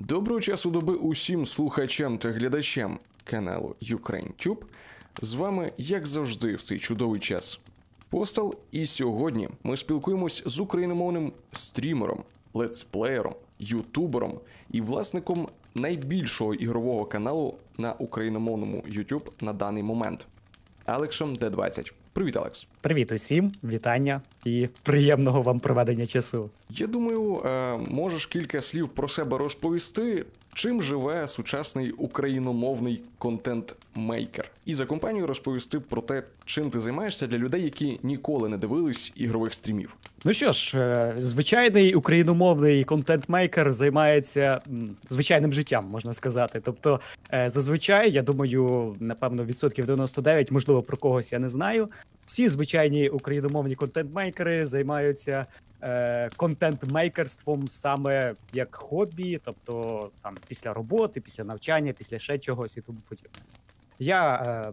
Доброго часу доби усім слухачам та глядачам каналу UkraineTube. З вами, як завжди, в цей чудовий час Постал. І сьогодні ми спілкуємось з україномовним стрімером, летсплеєром, ютубером і власником найбільшого ігрового каналу на україномовному YouTube на даний момент Алексом Д20. Привіт, Алекс. Привіт усім, вітання і приємного вам проведення часу. Я думаю, е, можеш кілька слів про себе розповісти, чим живе сучасний україномовний контент-мейкер, і за компанію розповісти про те, чим ти займаєшся для людей, які ніколи не дивились ігрових стрімів. Ну що ж, е, звичайний україномовний контент-мейкер займається звичайним життям, можна сказати. Тобто, е, зазвичай, я думаю, напевно, відсотків 99, можливо, про когось я не знаю. Всі звичайні україномовні контент-мейкери займаються е, контент-мейкерством саме як хобі, тобто там після роботи, після навчання, після ще чогось і тому подібне. Я е,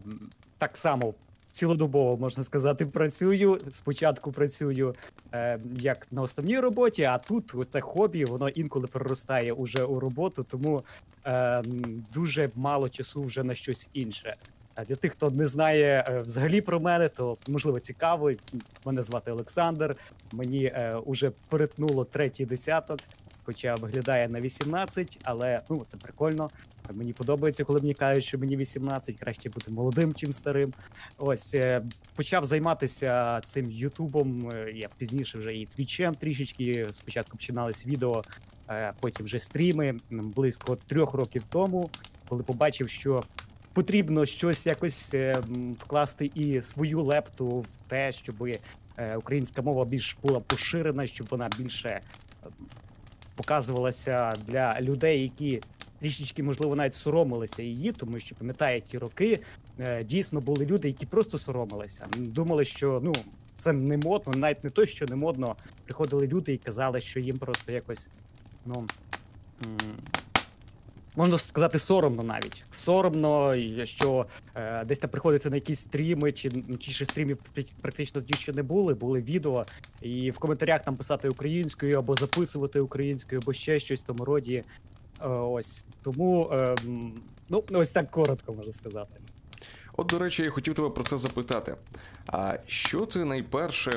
так само цілодобово можна сказати, працюю. Спочатку працюю е, як на основній роботі, а тут це хобі, воно інколи переростає уже у роботу, тому е, дуже мало часу вже на щось інше. А для тих, хто не знає е, взагалі про мене, то можливо цікаво. Мене звати Олександр. Мені е, уже перетнуло третій десяток, хоча виглядає на 18, але ну це прикольно. Мені подобається, коли мені кажуть, що мені 18, краще бути молодим, чим старим. Ось е, почав займатися цим Ютубом. Е, я пізніше вже і твічем трішечки. Спочатку починались відео, е, потім вже стріми близько трьох років тому, коли побачив, що потрібно щось якось вкласти і свою лепту в те, щоб українська мова більш була поширена, щоб вона більше показувалася для людей, які трішечки, можливо, навіть соромилися її, тому що пам'ятає ті роки. Е, дійсно були люди, які просто соромилися. Думали, що ну це не модно, навіть не то, що не модно. Приходили люди і казали, що їм просто якось ну. Можна сказати, соромно навіть соромно, що е, десь там приходити на якісь стріми, чи ті ж стрімів практично ті ще не були, були відео, і в коментарях там писати українською або записувати українською, або ще щось в тому роді. Е, ось тому ем, ну ось так коротко можна сказати. От, до речі, я хотів тебе про це запитати. А що ти найперше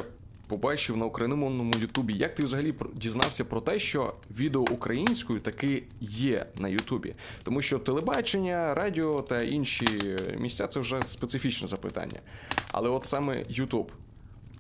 побачив на україномовному Ютубі? Як ти взагалі дізнався про те, що відео українською таки є на Ютубі? Тому що телебачення, радіо та інші місця це вже специфічне запитання. Але от саме Ютуб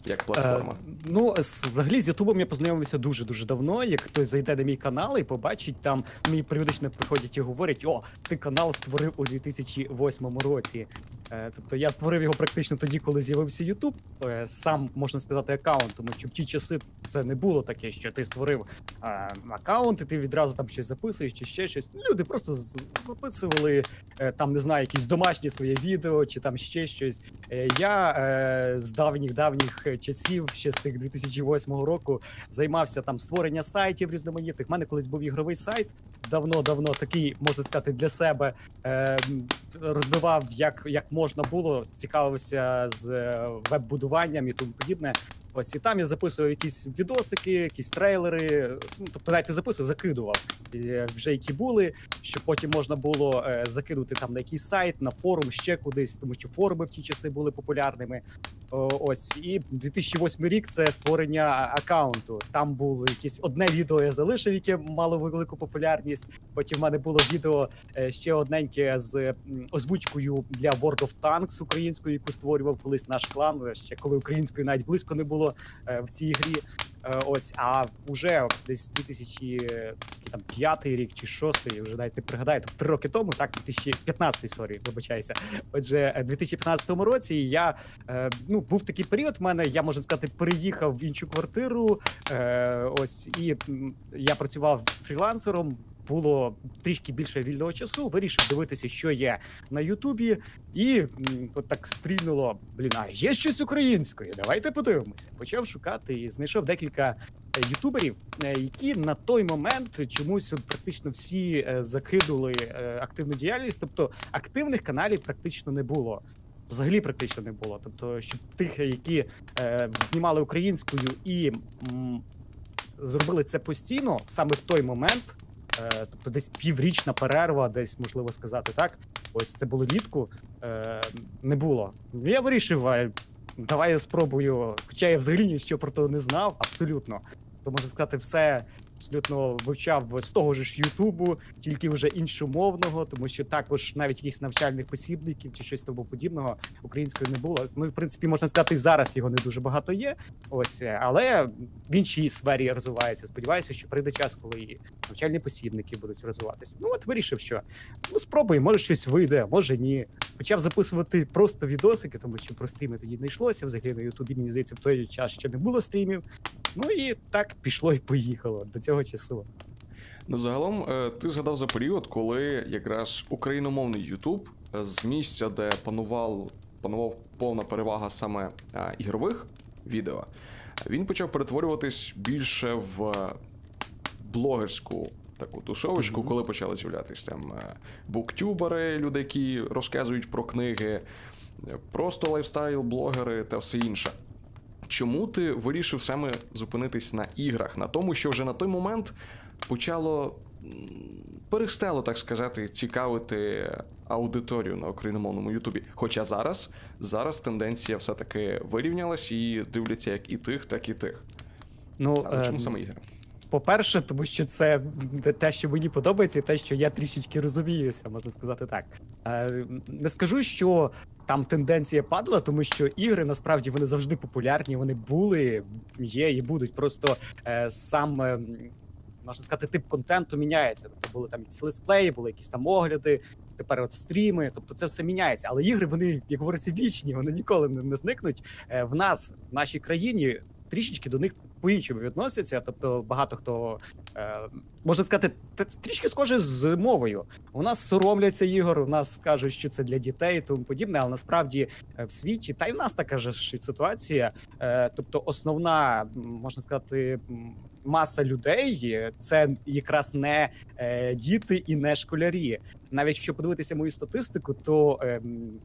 як платформа? Е, ну, взагалі з Ютубом я познайомився дуже-дуже давно. Як хтось зайде на мій канал і побачить, там мені періодично приходять і говорять: О, ти канал створив у 2008 році. Е, тобто я створив його практично тоді, коли з'явився Ютуб. Е, сам можна сказати аккаунт, тому що в ті часи це не було таке, що ти створив е, аккаунт, і ти відразу там щось записуєш чи ще щось. Люди просто записували там, не знаю, якісь домашні своє відео чи там ще щось. Я з давніх давніх часів, ще з тих 2008 року, займався там створення сайтів різноманітних. У мене колись був ігровий сайт давно-давно такий, можна сказати, для себе е, розвивав як як можна було, цікавитися з е, веб-будуванням і тому подібне. Ось і там я записував якісь відосики, якісь трейлери. Ну тобто навіть не записував, закидував е, вже які були, щоб потім можна було е, закинути там на якийсь сайт, на форум, ще кудись, тому що форуми в ті часи були популярними. Ось і 2008 рік це створення акаунту. Там було якесь одне відео, я залишив, яке мало велику популярність. Потім в мене було відео е, ще одненьке з озвучкою для World of Tanks українською, яку створював колись наш клан. Ще коли української навіть близько не було е, в цій грі. Е, ось, а вже десь 2005 рік чи 6, вже не пригадаю, тобто три роки тому, так 2015, sorry, вибачайся. Отже, у 2015 році я ну був такий період. В мене я можу сказати, переїхав в іншу квартиру. Ось і я працював фрілансером було трішки більше вільного часу, вирішив дивитися, що є на Ютубі, і от так стрільнуло. Блін, а є щось українською. Давайте подивимося. Почав шукати і знайшов декілька е, ютуберів, е, які на той момент чомусь практично всі е, активну діяльність, тобто активних каналів практично не було. Взагалі практично не було. Тобто, щоб тих, які е, знімали українською і м, зробили це постійно, саме в той момент тобто десь піврічна перерва, десь можливо сказати так. Ось це було літку. Е, не було. Я вирішив, давай я спробую. Хоча я взагалі нічого про то не знав, абсолютно. То можна сказати, все абсолютно вивчав з того ж Ютубу, тільки вже іншомовного, тому що також навіть якихось навчальних посібників чи щось того подібного українською не було. Ну, в принципі, можна сказати, зараз його не дуже багато є. Ось, е, але в іншій сфері розвивається. Сподіваюся, що прийде час, коли і навчальні посібники будуть розвиватися. Ну от вирішив, що ну спробуй, може щось вийде, може ні. Почав записувати просто відосики, тому що про стріми тоді не йшлося. Взагалі на Ютубі мені здається, в той час ще не було стрімів. Ну і так пішло і поїхало до цього часу. Ну, загалом, е, ти згадав за період, коли якраз україномовний Ютуб е, з місця, де панував, панував повна перевага саме е, ігрових відео, він почав перетворюватись більше в блогерську таку тусовочку, Мгм. коли почали з'являтися там буктюбери, люди, які розказують про книги, просто лайфстайл-блогери та все інше. Чому ти вирішив саме зупинитись на іграх, на тому, що вже на той момент почало перестало, так сказати, цікавити аудиторію на україномовному Ютубі. Хоча зараз, зараз тенденція все-таки вирівнялась і дивляться як і тих, так і тих. Ну, Але е, чому саме ігри? По-перше, тому що це те, що мені подобається, і те, що я трішечки розуміюся, можна сказати так. Е, Не скажу, що там тенденція падала, тому що ігри насправді вони завжди популярні, вони були, є і будуть. Просто е, сам. е, Можна сказати, тип контенту міняється. Тобто були там якісь летсплеї, були якісь там огляди, тепер от стріми. Тобто це все міняється. Але ігри, вони, як говориться, вічні, вони ніколи не, зникнуть. В нас, в нашій країні, трішечки до них по-іншому відносяться. Тобто багато хто е, можна сказати, трішки схоже з мовою. У нас соромляться ігор, у нас кажуть, що це для дітей тому подібне, але насправді е, в світі, та й в нас така ж ситуація. Е, тобто, основна, можна сказати, маса людей е, це якраз не е, діти і не школярі. Навіть якщо подивитися мою статистику, то ем,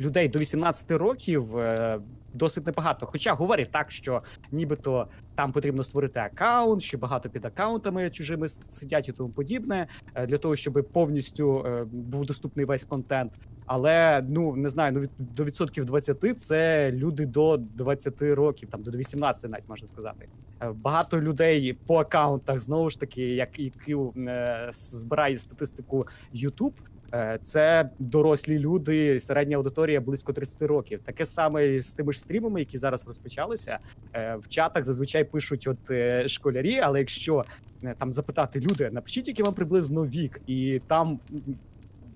людей до 18 років е, досить небагато. Хоча говорять так, що нібито там потрібно створити аккаунт, що багато під аккаунтами чужими сидять і тому подібне, е, для того, щоб повністю е, був доступний весь контент. Але ну не знаю, ну від до відсотків 20 це люди до 20 років, там до 18 навіть можна сказати. Е, Багато людей по аккаунтах знову ж таки, як які е, збирає статистику YouTube, е, це дорослі люди, середня аудиторія близько 30 років. Таке саме з тими ж стрімами, які зараз розпочалися. В чатах зазвичай пишуть от школярі, але якщо там запитати люди, напишіть, який вам приблизно вік, і там.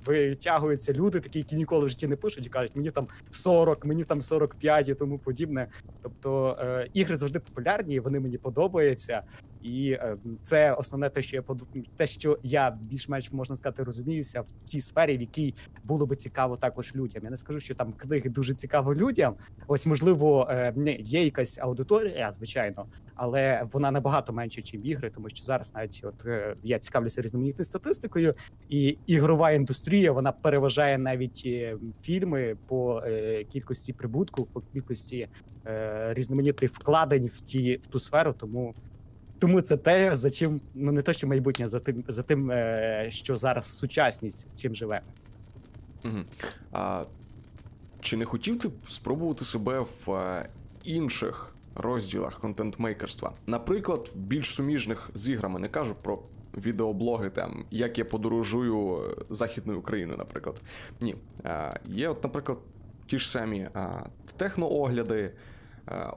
Витягуються люди, такі, які ніколи в житті не пишуть, і кажуть, мені там 40, мені там 45 і тому подібне. Тобто е, ігри завжди популярні, вони мені подобаються, і е, це основне те, що я поду... те, що я більш-менш можна сказати, розуміюся в тій сфері, в якій було би цікаво також людям. Я не скажу, що там книги дуже цікаво людям. Ось можливо, е, є якась аудиторія, звичайно, але вона набагато менше, ніж ігри, тому що зараз навіть от е, я цікавлюся різноманітною статистикою, і ігрова індустрія вона переважає навіть фільми по кількості прибутку, по кількості різноманітних вкладень в ті в ту сферу. Тому тому це те, за чим ну не то, що майбутнє, за тим, за тим, е, що зараз сучасність чим живе. Угу. А, чи не хотів ти спробувати себе в е, інших розділах контент-мейкерства? Наприклад, в більш суміжних з іграми, не кажу про відеоблоги, там, як я подорожую е, Західною Україною, наприклад. Ні. А, є, от, наприклад, ті ж самі а, техноогляди,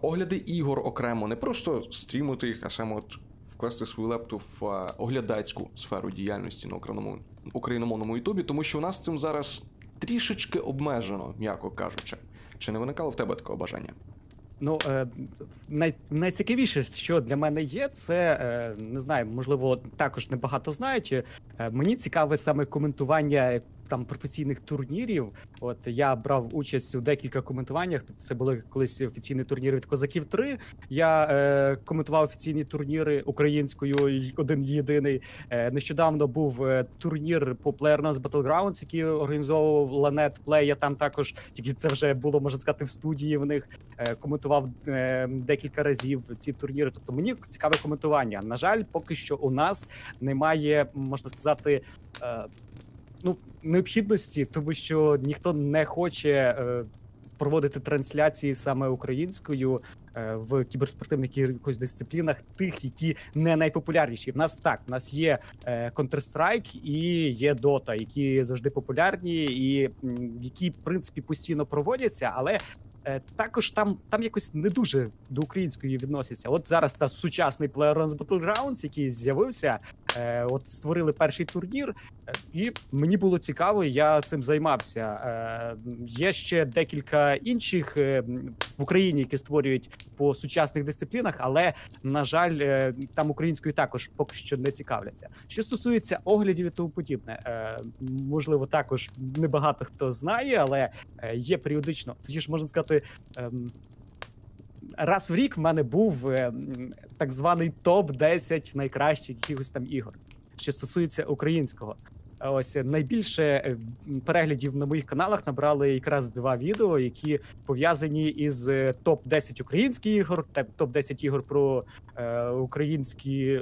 огляди ігор окремо, не просто стрімити їх, а саме от вкласти свою лепту в оглядацьку сферу діяльності на україномовному, україномовному Ютубі, тому що у нас цим зараз трішечки обмежено, м'яко кажучи. Чи не виникало в тебе такого бажання? Ну е, най, найцікавіше, що для мене є, це е, не знаю, можливо, також небагато знають. Е, мені цікаве саме коментування там професійних турнірів. От я брав участь у декілька коментуваннях. Тобто це були колись офіційні турніри від козаків 3 Я е, коментував офіційні турніри українською один єдиний. Е, нещодавно був е, турнір по PlayerUnknown's Battlegrounds, який організовував Lanet Play. Я там також тільки це вже було можна сказати в студії. В них е, коментував е, декілька разів ці турніри. Тобто мені цікаве коментування. На жаль, поки що у нас немає, можна сказати. Е, ну, необхідності, тому що ніхто не хоче е, проводити трансляції саме українською е, в кіберспортивних якихось дисциплінах, тих, які не найпопулярніші. В нас так, в нас є е, Counter-Strike і є Dota, які завжди популярні, і які, в принципі, постійно проводяться, але. Е, Також там там якось не дуже до української відносяться. От зараз та сучасний PlayerUnknown's Battlegrounds, який з'явився, е, от створили перший турнір, І мені було цікаво, я цим займався. Е, Є ще декілька інших е, в Україні, які створюють по сучасних дисциплінах, але на жаль, е, там українською також поки що не цікавляться. Що стосується оглядів і тому подібне, е, можливо, також небагато хто знає, але е, є періодично, тоді ж можна сказати. Ем, Раз в рік в мене був е, так званий топ 10 найкращих якихось там ігор, що стосується українського. Ось найбільше е, переглядів на моїх каналах набрали якраз два відео, які пов'язані із е, топ 10 українських ігор, та топ 10 ігор про е, українські,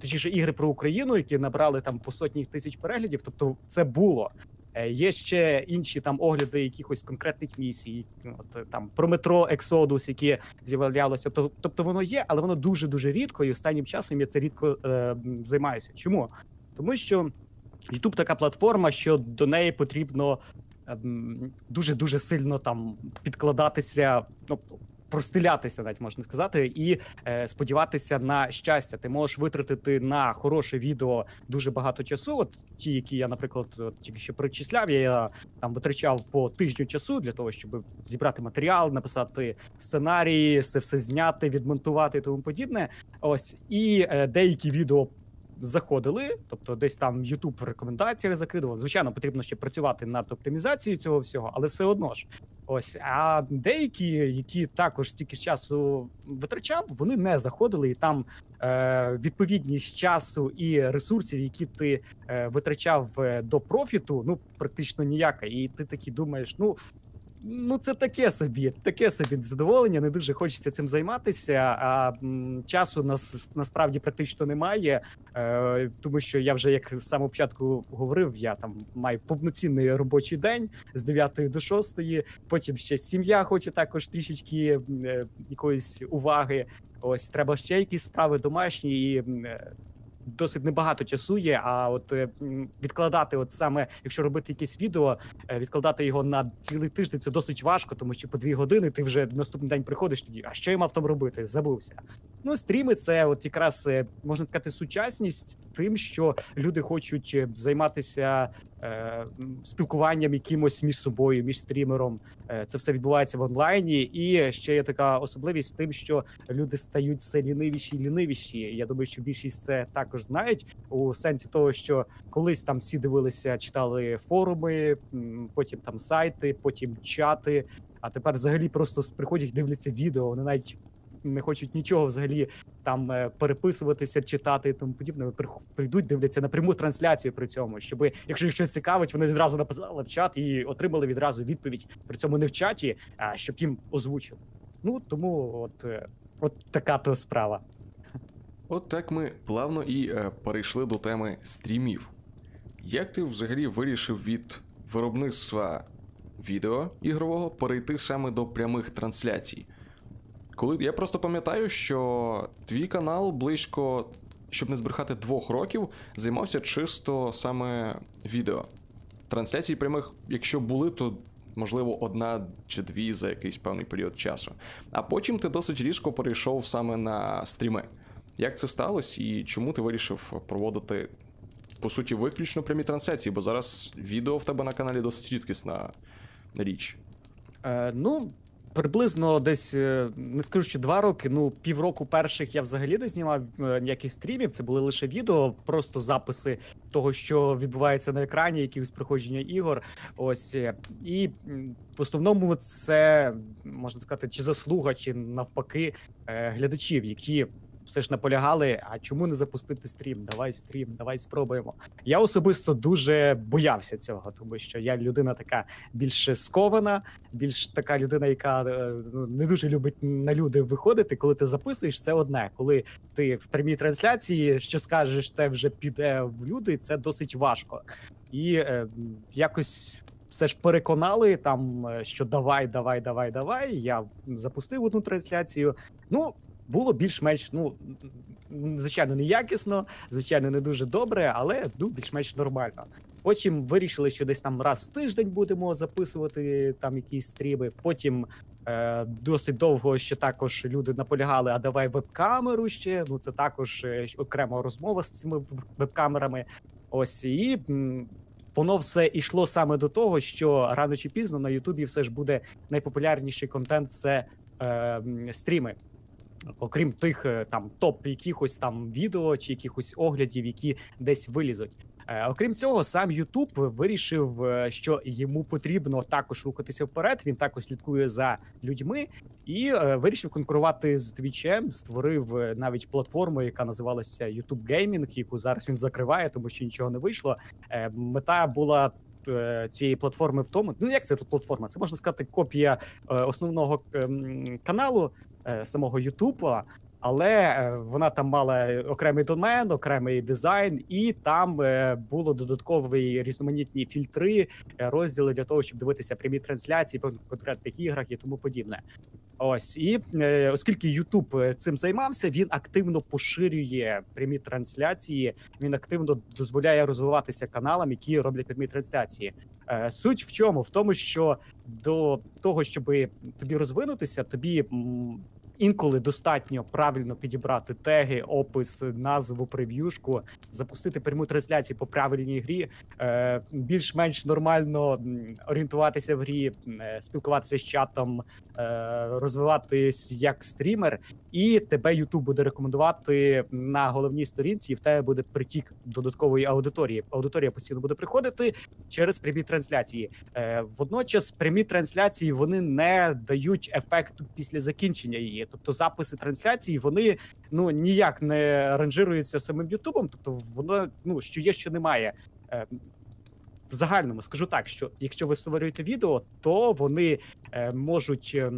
точніше ігри про Україну, які набрали там по сотні тисяч переглядів. Тобто це було. Е, Є ще інші там огляди якихось конкретних місій, от е, там про метро Ексодус, які з'являлося. Тобто, воно є, але воно дуже дуже рідко, і останнім часом я це рідко е, займаюся. Чому? Тому що YouTube така платформа, що до неї потрібно дуже дуже сильно там підкладатися, ну простилятися, навіть можна сказати, і е, сподіватися на щастя. Ти можеш витратити на хороше відео дуже багато часу. От ті, які я, наприклад, от, тільки що перечисляв, я там витрачав по тижню часу для того, щоб зібрати матеріал, написати сценарії, це все зняти, відмонтувати і тому подібне. Ось і е, деякі відео. Заходили, тобто десь там YouTube в рекомендаціях закидував. Звичайно, потрібно ще працювати над оптимізацією цього всього, але все одно ж. Ось а деякі, які також тільки часу витрачав, вони не заходили, і там е, відповідність часу і ресурсів, які ти е, витрачав е, до профіту, ну практично ніяка. І ти такий думаєш, ну. Ну, це таке собі, таке собі задоволення. Не дуже хочеться цим займатися. А м, часу нас насправді практично немає, е, тому що я вже як з самого початку говорив, я там маю повноцінний робочий день з 9 до 6, Потім ще сім'я хоче також трішечки е, якоїсь уваги. Ось треба ще якісь справи домашні і. е, Досить небагато часу є, а от е, відкладати, от саме якщо робити якесь відео, е, відкладати його на цілий тиждень це досить важко, тому що по дві години ти вже наступний день приходиш тоді. А що я мав там робити? Забувся. Ну, стріми це от якраз е, можна сказати сучасність тим, що люди хочуть займатися спілкуванням якимось між собою, між стрімером. Е, Це все відбувається в онлайні. І ще є така особливість тим, що люди стають все лінивіші і лінивіші. Я думаю, що більшість це також знають у сенсі того, що колись там всі дивилися, читали форуми, потім там сайти, потім чати. А тепер взагалі просто приходять, дивляться відео. Вони навіть не хочуть нічого взагалі там е, переписуватися, читати і тому подібне. Прийдуть, дивляться на пряму трансляцію при цьому, щоб якщо їх щось цікавить, вони відразу написали в чат і отримали відразу відповідь. При цьому не в чаті, а щоб їм озвучили. Ну тому от, е, от така то справа. От так ми плавно і е, перейшли до теми стрімів. Як ти взагалі вирішив від виробництва відео ігрового перейти саме до прямих трансляцій? Коли я просто пам'ятаю, що твій канал близько, щоб не збрехати двох років, займався чисто саме відео. Трансляцій прямих, якщо були, то можливо одна чи дві за якийсь певний період часу. А потім ти досить різко перейшов саме на стріми. Як це сталося і чому ти вирішив проводити по суті виключно прямі трансляції? Бо зараз відео в тебе на каналі досить рідкісна річ. Е, ну, приблизно десь е, не скажу, що два роки, ну півроку перших я взагалі не знімав е, ніяких стрімів. Це були лише відео, просто записи того, що відбувається на екрані, якихось приходження ігор. Ось е, і в основному це можна сказати, чи заслуга, чи навпаки глядачів, які. Все ж наполягали, а чому не запустити стрім? Давай стрім, давай спробуємо. Я особисто дуже боявся цього, тому що я людина така більш скована, більш така людина, яка е, ну, не дуже любить на люди виходити. Коли ти записуєш, це одне. Коли ти в прямій трансляції, що скажеш, те вже піде в люди, це досить важко. І е, якось все ж переконали там, е, що давай, давай, давай, давай. Я запустив одну трансляцію. Ну. Було більш-менш, ну звичайно, не якісно, звичайно, не дуже добре, але ну, більш-менш нормально. Потім вирішили, що десь там раз в тиждень будемо записувати там якісь стріми. Потім е, досить довго ще також люди наполягали, а давай веб-камеру ще. Ну це також е, окрема розмова з цими веб- веб-камерами. Ось і воно все йшло саме до того, що рано чи пізно на Ютубі все ж буде найпопулярніший контент це е, стріми. Окрім тих е, там топ якихось там відео чи якихось оглядів, які десь вилізуть. Е, Окрім цього, сам Ютуб вирішив, е, що йому потрібно також рухатися вперед. Він також слідкує за людьми і вирішив конкурувати з Твічем. Створив навіть платформу, яка називалася YouTube Gaming, яку зараз він закриває, тому що нічого не вийшло. Мета була. Е, Цієї платформи в тому, ну як це платформа? Це можна сказати копія е, основного ем, каналу е, самого Ютуба, але е, вона там мала окремий домен, окремий дизайн, і там е, було додаткові різноманітні фільтри, е, розділи для того, щоб дивитися прямі трансляції по конкретних іграх і тому подібне. Ось і е, оскільки Ютуб е, цим займався, він активно поширює прямі трансляції. Він активно дозволяє розвиватися каналам, які роблять прямі трансляції. Е, Суть в чому? В тому, що до того, щоб тобі розвинутися, тобі інколи достатньо правильно підібрати теги, опис, назву, прев'юшку, запустити пряму трансляцію по правильній грі, е, більш-менш нормально орієнтуватися в грі, е, спілкуватися з чатом, е, розвиватись як стрімер, і тебе Ютуб буде рекомендувати на головній сторінці, і в тебе буде притік додаткової аудиторії. Аудиторія постійно буде приходити через прямі трансляції. Водночас прямі трансляції вони не дають ефекту після закінчення її. Тобто записи трансляції вони ну ніяк не ранжируються самим Ютубом. Тобто воно ну що є, що немає. Е, в загальному скажу так, що якщо ви створюєте відео, то вони е, можуть е,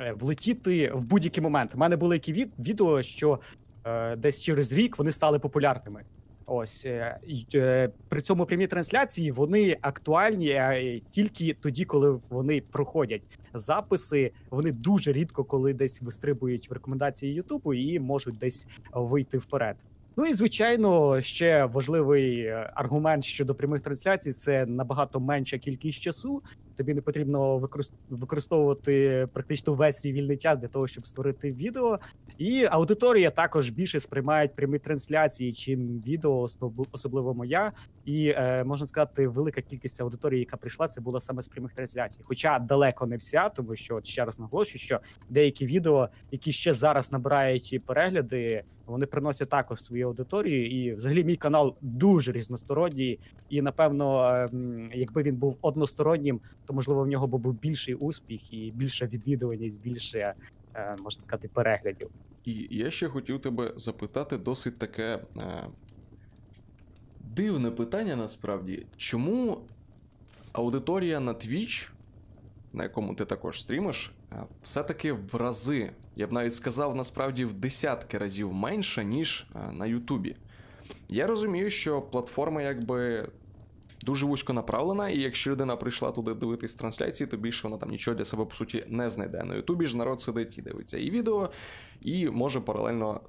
е, влетіти в будь-який момент. У мене були які від, відео, що е, десь через рік вони стали популярними. Ось е, е, при цьому прямі трансляції вони актуальні е, тільки тоді, коли вони проходять записи. Вони дуже рідко коли десь вистрибують в рекомендації Ютубу і можуть десь вийти вперед. Ну і звичайно, ще важливий аргумент щодо прямих трансляцій це набагато менша кількість часу. Тобі не потрібно використовувати практично весь свій вільний час для того, щоб створити відео. І аудиторія також більше сприймають прямі трансляції, чим відео, особливо моя. І е, можна сказати, велика кількість аудиторії, яка прийшла, це була саме з прямих трансляцій. Хоча далеко не вся, тому що от ще раз наголошую, що деякі відео, які ще зараз набирають перегляди, вони приносять також свою аудиторію. І взагалі мій канал дуже різносторонній. І напевно, ем, якби він був одностороннім, то можливо в нього би був більший успіх і більша відвідуваність, більше е, можна сказати, переглядів. І я ще хотів тебе запитати досить таке е, дивне питання насправді. Чому аудиторія на Twitch, на якому ти також стрімиш, е, все-таки в рази, я б навіть сказав, насправді в десятки разів менша, ніж е, на Ютубі. Я розумію, що платформа якби дуже вузько направлена, і якщо людина прийшла туди дивитись трансляції, то більше вона там нічого для себе по суті не знайде. На Ютубі ж народ сидить і дивиться і відео, і може паралельно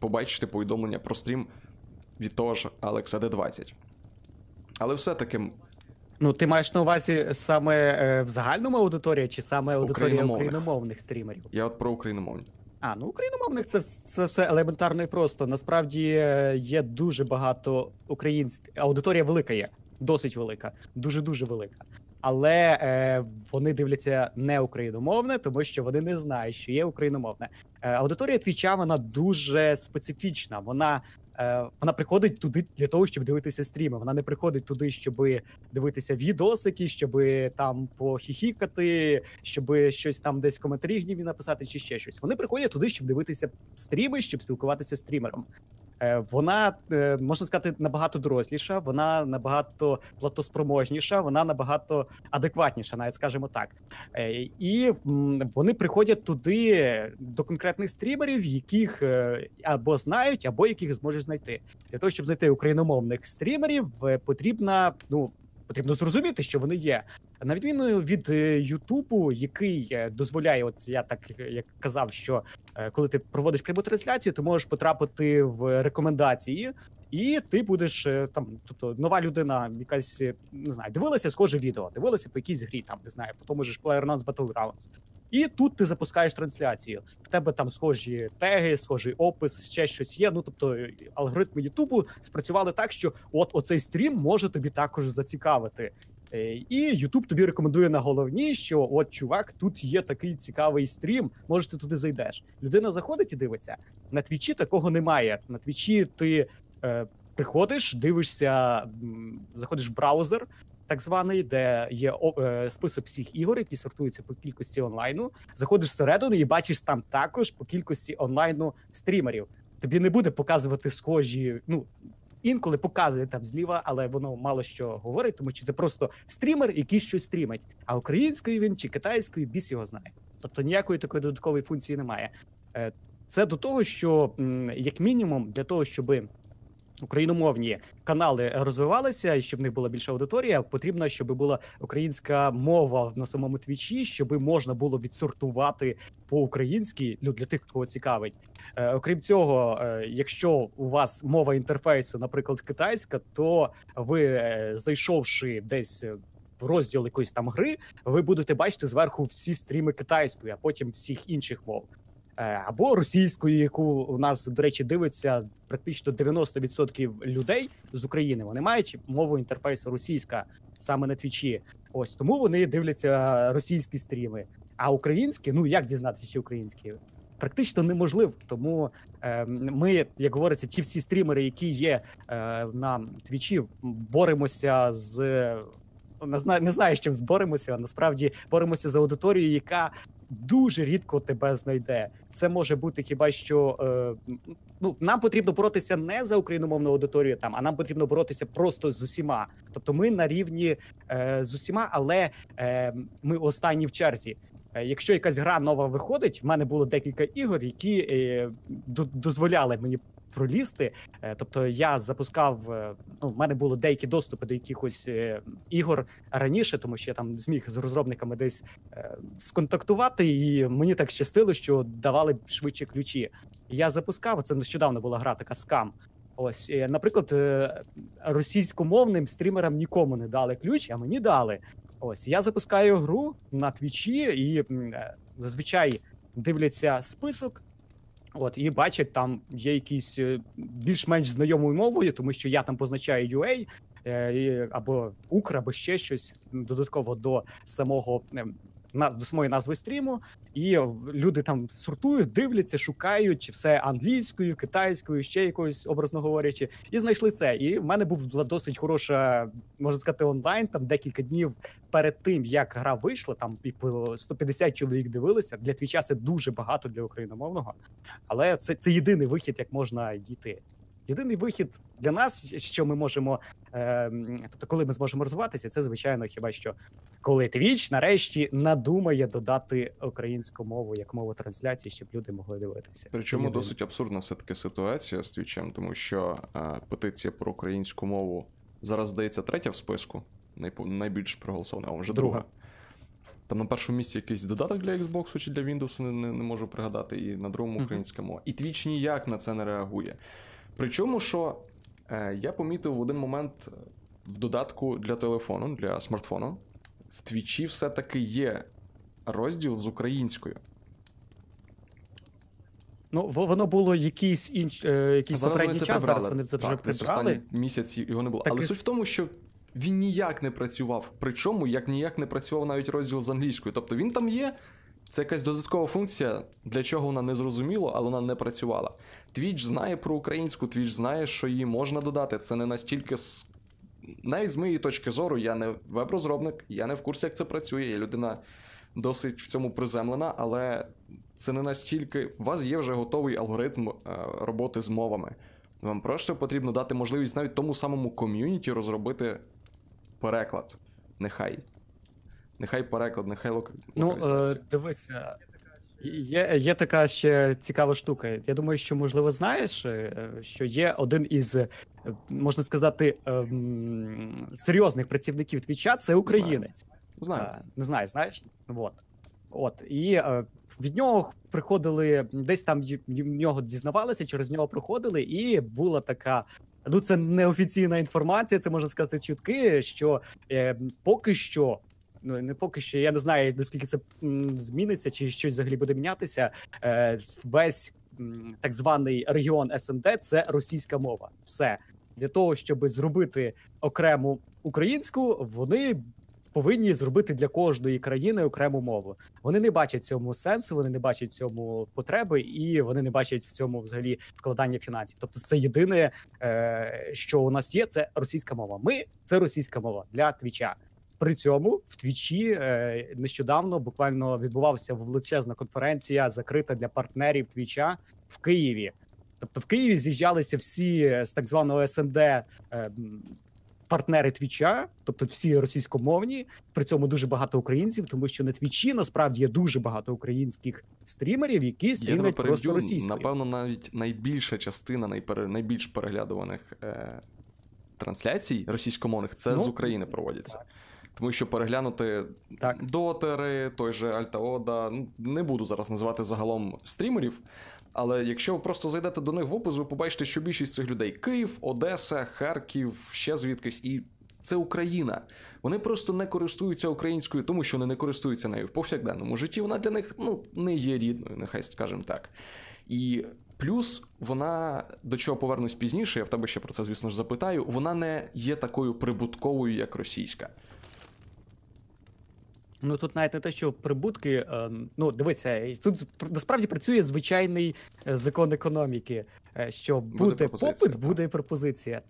побачити повідомлення про стрім від того ж Алекса Д20. Але все-таки Ну, ти маєш на увазі саме е, в загальному аудиторії, чи саме аудиторія Україномовних. україномовних стрімерів? я от про україномовні. А, ну україномовних це, це все елементарно і просто. Насправді е, є дуже багато українських. Аудиторія велика є, досить велика, дуже дуже велика. але е, вони дивляться не україномовне, тому що вони не знають, що є україномовне. Е, аудиторія твіча вона дуже специфічна. Вона вона приходить туди для того, щоб дивитися стріми. Вона не приходить туди, щоб дивитися відосики, щоб там похіхікати, щоб щось там десь коментарі гнівні написати, чи ще щось. Вони приходять туди, щоб дивитися стріми, щоб спілкуватися з стрімером. Е, Вона е, можна сказати набагато доросліша, вона набагато платоспроможніша, вона набагато адекватніша, навіть скажімо так. Е, І вони приходять туди до конкретних стрімерів, яких або знають, або яких зможуть знайти. Для того, щоб знайти україномовних стрімерів, потрібна ну. Потрібно зрозуміти, що вони є. На відміну від е, Ютубу, який е, дозволяє, от я так е, як казав, що коли ти проводиш пряму трансляцію, ти можеш потрапити в рекомендації, і ти будеш е, там, тобто нова людина, якась е, не знаю, дивилася схоже відео, дивилася по якійсь грі, там не знаю, по тому ж PlayerUnknown's Battlegrounds. І тут ти запускаєш трансляцію. В тебе там схожі теги, схожий опис, ще щось є. Ну тобто е, алгоритми Ютубу спрацювали так, що от оцей стрім може тобі також зацікавити. І Ютуб тобі рекомендує на головні, що от чувак, тут є такий цікавий стрім. Може, ти туди зайдеш. Людина заходить і дивиться. На твічі такого немає. На твічі ти е, приходиш, дивишся, заходиш в браузер, так званий, де є е, список всіх ігор, які сортуються по кількості онлайну. Заходиш всередину і бачиш там також по кількості онлайну стрімерів. Тобі не буде показувати схожі, ну. Інколи показує там зліва, але воно мало що говорить, тому що це просто стрімер, який щось стрімить. А українською він чи китайською біс його знає. Тобто ніякої такої додаткової функції немає. Е, Це до того, що як мінімум для того, щоб україномовні канали розвивалися і щоб в них була більша аудиторія, потрібно, щоб була українська мова на самому твічі, щоб можна було відсортувати по-українськи ну, для тих, кого цікавить. Е, окрім цього, е, якщо у вас мова інтерфейсу, наприклад, китайська, то ви, е, зайшовши десь. е, В розділ якоїсь там гри, ви будете бачити зверху всі стріми китайської, а потім всіх інших мов. Е, Або російської, яку у нас, до речі, дивиться практично 90% людей з України. Вони мають мову інтерфейсу російська саме на твічі. Ось тому вони дивляться російські стріми. А українські, ну як дізнатися, що українські? Практично неможливо. Тому е, ми, як говориться, ті всі стрімери, які є е, на твічі, боремося з. Не знаю, з чим зборемося. а Насправді боремося за аудиторію, яка дуже рідко тебе знайде. Це може бути хіба що е, ну нам потрібно боротися не за україномовну аудиторію там, а нам потрібно боротися просто з усіма. Тобто, ми на рівні е, з усіма, але е, ми останні в черзі. Е, Якщо якась гра нова виходить, в мене було декілька ігор, які е, до- дозволяли мені пролізти. Е, Тобто я запускав. е, Ну, в мене було деякі доступи до якихось е, ігор раніше, тому що я там зміг з розробниками десь сконтактувати, і мені так щастило, що давали швидше ключі. Я запускав. Це нещодавно була гра така скам. Ось, наприклад, російськомовним стрімерам нікому не дали ключ, а мені дали. Ось я запускаю гру на твічі, і зазвичай дивляться список. От і бачать, там є якісь е, більш-менш знайомою мовою, тому що я там позначаю UA е, або Укр, або ще щось додатково до самого е, на- до самої назви стріму. І люди там сортують, дивляться, шукають все англійською, китайською, ще якоюсь образно говорячи, і знайшли це. І в мене була досить хороша, можна сказати, онлайн. Там декілька днів перед тим, як гра вийшла, там і по 150 чоловік дивилися. Для твіча це дуже багато для україномовного, але це, це єдиний вихід, як можна дійти. Єдиний вихід для нас, що ми можемо, е, тобто, коли ми зможемо розвиватися, це звичайно хіба що коли Twitch нарешті надумає додати українську мову як мову трансляції, щоб люди могли дивитися. Причому Єдине. досить абсурдна все-таки ситуація з твічем, тому що е, петиція про українську мову зараз здається третя в списку, найбільш проголосована, а вже друга. Друга. Там на першому місці якийсь додаток для Xbox чи для Windows, не, не, не можу пригадати, і на другому українська мова. І Twitch ніяк на це не реагує. Причому, що е, я помітив в один момент е, в додатку для телефону, для смартфону, в Твічі все-таки є розділ з українською. Ну воно було якийсь інш, е, якийсь Зараз попередній час. прибрали. Зараз вони це вже так, прибрали. місяць його не було. Так Але і суть в тому, що він ніяк не працював. Причому як ніяк не працював навіть розділ з англійською. Тобто він там є. Це якась додаткова функція, для чого вона не зрозуміла, але вона не працювала. Twitch знає про українську, Twitch знає, що її можна додати. Це не настільки. Навіть з моєї точки зору, я не веб-розробник, я не в курсі, як це працює. Я людина досить в цьому приземлена, але це не настільки. У вас є вже готовий алгоритм е, роботи з мовами. Вам просто потрібно дати можливість навіть тому самому ком'юніті розробити переклад. Нехай. Нехай переклад, нехай лок... Ну, е, дивися. Є, є така ще цікава штука. Я думаю, що можливо знаєш, е, що є один із, е, можна сказати, ем, серйозних працівників Твіча це українець. Знаю. Е, Не знаю, знаєш? От. От. І від нього приходили, десь там в нього дізнавалися, через нього проходили, і була така. Ну, це неофіційна інформація, це можна сказати чутки, що е, поки що. Ну, не поки що, я не знаю, наскільки це зміниться, чи щось взагалі буде мінятися. Е, весь так званий регіон СНД це російська мова. Все для того, щоб зробити окрему українську, вони повинні зробити для кожної країни окрему мову. Вони не бачать цьому сенсу, вони не бачать цьому потреби, і вони не бачать в цьому взагалі вкладання фінансів. Тобто, це єдине, е, що у нас є, це російська мова. Ми це російська мова для твіча. При цьому в Твічі е, нещодавно буквально відбувалася величезна конференція, закрита для партнерів Твіча в Києві. Тобто в Києві з'їжджалися всі з так званого СНД е, партнери Твіча, тобто всі російськомовні. При цьому дуже багато українців, тому що на Твічі насправді є дуже багато українських стрімерів, які стрімлять просто російською. напевно, навіть найбільша частина найпере... найбільш переглядуваних е... трансляцій російськомовних це Ну, з України проводяться. Тому що переглянути Так. дотери, той же Альтаода, ну не буду зараз називати загалом стрімерів. Але якщо ви просто зайдете до них в опис, ви побачите, що більшість цих людей Київ, Одеса, Харків, ще звідкись, і це Україна. Вони просто не користуються українською, тому що вони не користуються нею в повсякденному житті. Вона для них ну, не є рідною, нехай скажемо так. І плюс вона, до чого повернусь пізніше, я в тебе ще про це, звісно ж, запитаю, вона не є такою прибутковою, як російська. Ну тут навіть не те, що прибутки. е, Ну дивися, тут насправді працює звичайний е, закон економіки, е, що буде, попит, буде і пропозиція.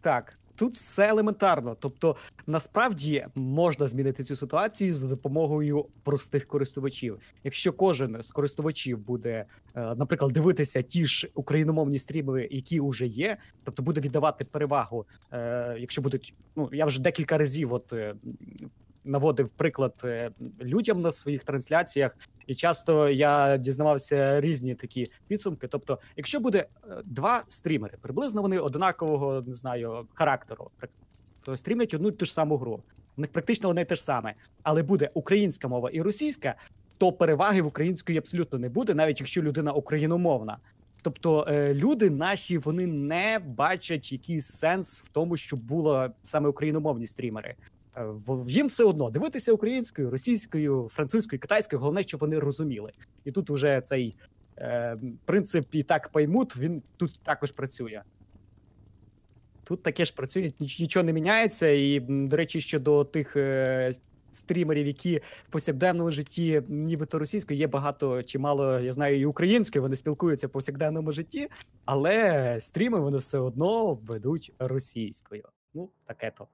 Так, тут все елементарно. Тобто, насправді можна змінити цю ситуацію за допомогою простих користувачів. Якщо кожен з користувачів буде, наприклад, дивитися ті ж україномовні стріми, які вже є, тобто буде віддавати перевагу, якщо будуть. Ну я вже декілька разів, от наводив приклад е, людям на своїх трансляціях, і часто я дізнавався різні такі підсумки. Тобто, якщо буде е, два стрімери, приблизно вони однакового не знаю характеру, то стрімлять одну й ту ж саму гру. У них практично одне те ж саме, але буде українська мова і російська, то переваги в української абсолютно не буде, навіть якщо людина україномовна. Тобто е, люди наші вони не бачать якийсь сенс в тому, щоб було саме україномовні стрімери. Е, Їм все одно дивитися українською, російською, французькою, китайською. Головне, щоб вони розуміли. І тут уже цей е, принцип і так поймут, він тут також працює. Тут таке ж працює, нічого не міняється. І, до речі, щодо тих е, стрімерів, які в повсякденному житті, нібито російською, є багато чимало, я знаю, і українською, вони спілкуються в повсякденному житті, але стріми вони все одно ведуть російською. Ну, таке то.